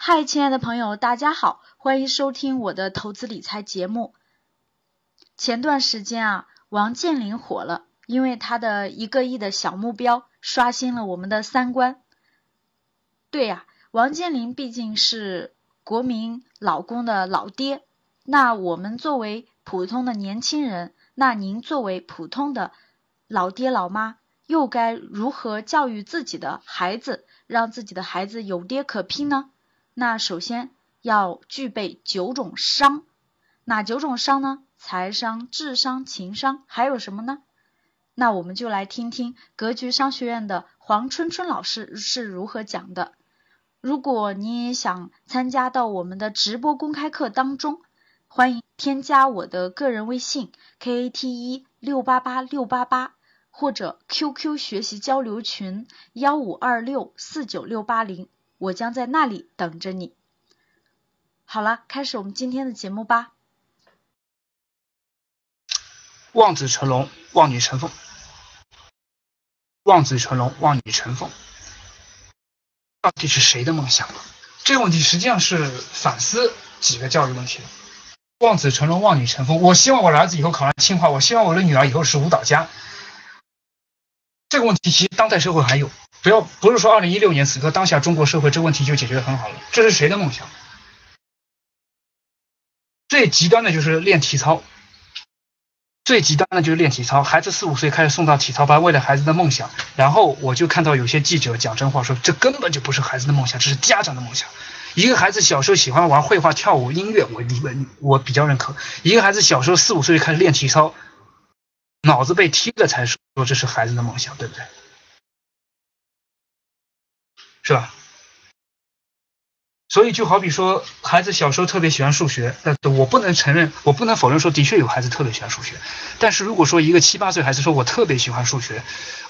嗨，亲爱的朋友，大家好，欢迎收听我的投资理财节目。前段时间啊，王健林火了，因为他的一个亿的小目标刷新了我们的三观。对呀，王健林毕竟是国民老公的老爹，那我们作为普通的年轻人，那您作为普通的老爹老妈，又该如何教育自己的孩子，让自己的孩子有爹可拼呢？那首先要具备九种商，哪九种商呢？财商、智商、情商，还有什么呢？那我们就来听听格局商学院的黄春春老师是如何讲的。如果你也想参加到我们的直播公开课当中，欢迎添加我的个人微信 k a t 一六八八六八八，或者 QQ 学习交流群幺五二六四九六八零。我将在那里等着你。好了，开始我们今天的节目吧。望子成龙，望女成凤。望子成龙，望女成凤，到底是谁的梦想？这个问题实际上是反思几个教育问题的。望子成龙，望女成凤。我希望我儿子以后考上清华，我希望我的女儿以后是舞蹈家。这个问题其实当代社会还有。不要不是说二零一六年此刻当下中国社会这问题就解决的很好了，这是谁的梦想？最极端的就是练体操，最极端的就是练体操。孩子四五岁开始送到体操班，为了孩子的梦想。然后我就看到有些记者讲真话，说这根本就不是孩子的梦想，这是家长的梦想。一个孩子小时候喜欢玩绘画、跳舞、音乐，我你们我比较认可。一个孩子小时候四五岁就开始练体操，脑子被踢了才说这是孩子的梦想，对不对？是吧？所以就好比说，孩子小时候特别喜欢数学，那我不能承认，我不能否认说，的确有孩子特别喜欢数学。但是如果说一个七八岁孩子说我特别喜欢数学，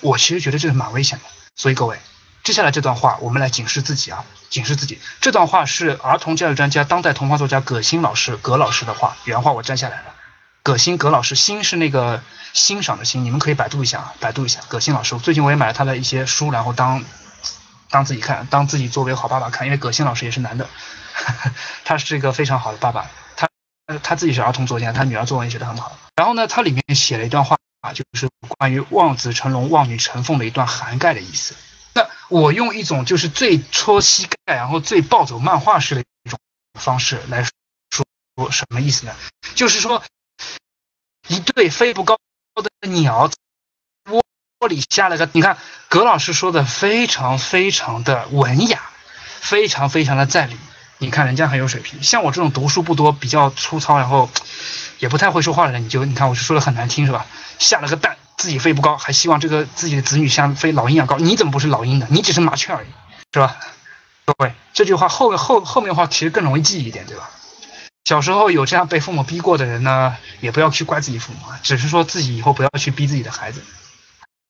我其实觉得这是蛮危险的。所以各位，接下来这段话我们来警示自己啊，警示自己。这段话是儿童教育专家、当代童话作家葛欣老师葛老师的话，原话我摘下来了。葛欣葛老师，欣是那个欣赏的欣，你们可以百度一下啊，百度一下葛欣老师。最近我也买了他的一些书，然后当。当自己看，当自己作为好爸爸看，因为葛新老师也是男的，他是一个非常好的爸爸，他他自己是儿童作家，他女儿作文也写得很好。然后呢，他里面写了一段话，就是关于望子成龙、望女成凤的一段涵盖的意思。那我用一种就是最戳膝盖，然后最暴走漫画式的一种方式来说，说什么意思呢？就是说，一对飞不高的鸟。窝里下了个，你看葛老师说的非常非常的文雅，非常非常的在理。你看人家很有水平，像我这种读书不多、比较粗糙，然后也不太会说话的人，你就你看我是说的很难听是吧？下了个蛋，自己飞不高，还希望这个自己的子女像飞老鹰一样高，你怎么不是老鹰呢？你只是麻雀而已，是吧？各位，这句话后后后面的话其实更容易记一点，对吧？小时候有这样被父母逼过的人呢，也不要去怪自己父母啊，只是说自己以后不要去逼自己的孩子。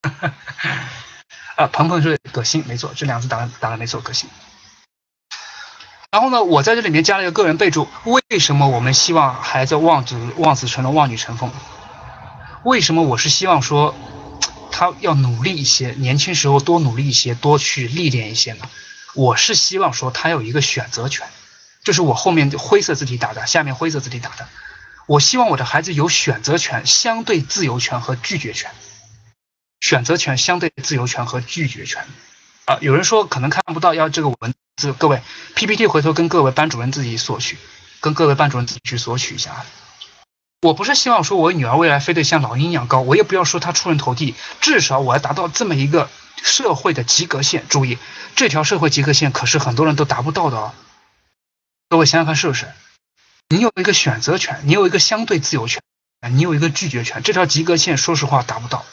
啊，鹏鹏是葛鑫，没错，这两个字打打的没错，葛鑫。然后呢，我在这里面加了一个个人备注：为什么我们希望孩子望子望子成龙、望女成凤？为什么我是希望说他要努力一些，年轻时候多努力一些，多去历练一些呢？我是希望说他有一个选择权，就是我后面灰色字体打的，下面灰色字体打的。我希望我的孩子有选择权、相对自由权和拒绝权。选择权、相对自由权和拒绝权，啊，有人说可能看不到，要这个文字，各位 PPT 回头跟各位班主任自己索取，跟各位班主任自己去索取一下啊。我不是希望说我女儿未来非得像老鹰一样高，我也不要说她出人头地，至少我要达到这么一个社会的及格线。注意，这条社会及格线可是很多人都达不到的哦。各位想想看是不是？你有一个选择权，你有一个相对自由权，你有一个拒绝权，这条及格线说实话达不到。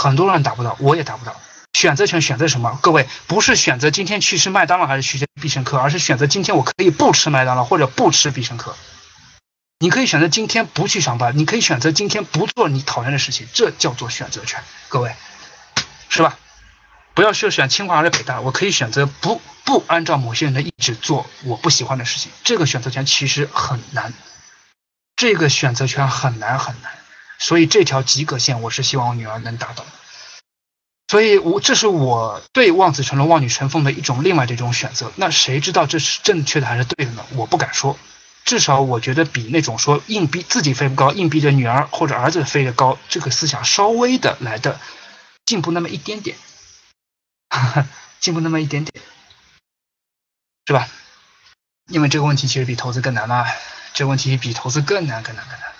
很多人达不到，我也达不到。选择权选择什么？各位不是选择今天去吃麦当劳还是去吃必胜客，而是选择今天我可以不吃麦当劳或者不吃必胜客。你可以选择今天不去上班，你可以选择今天不做你讨厌的事情，这叫做选择权。各位，是吧？不要说选清华还是北大，我可以选择不不按照某些人的意志做我不喜欢的事情。这个选择权其实很难，这个选择权很难很难。所以这条及格线，我是希望我女儿能达到。所以，我这是我对望子成龙、望女成凤的一种另外的一种选择。那谁知道这是正确的还是对的呢？我不敢说。至少我觉得比那种说硬逼自己飞不高，硬逼着女儿或者儿子飞得高，这个思想稍微的来的进步那么一点点，进步那么一点点，是吧？因为这个问题其实比投资更难嘛，这个问题比投资更难更难更难。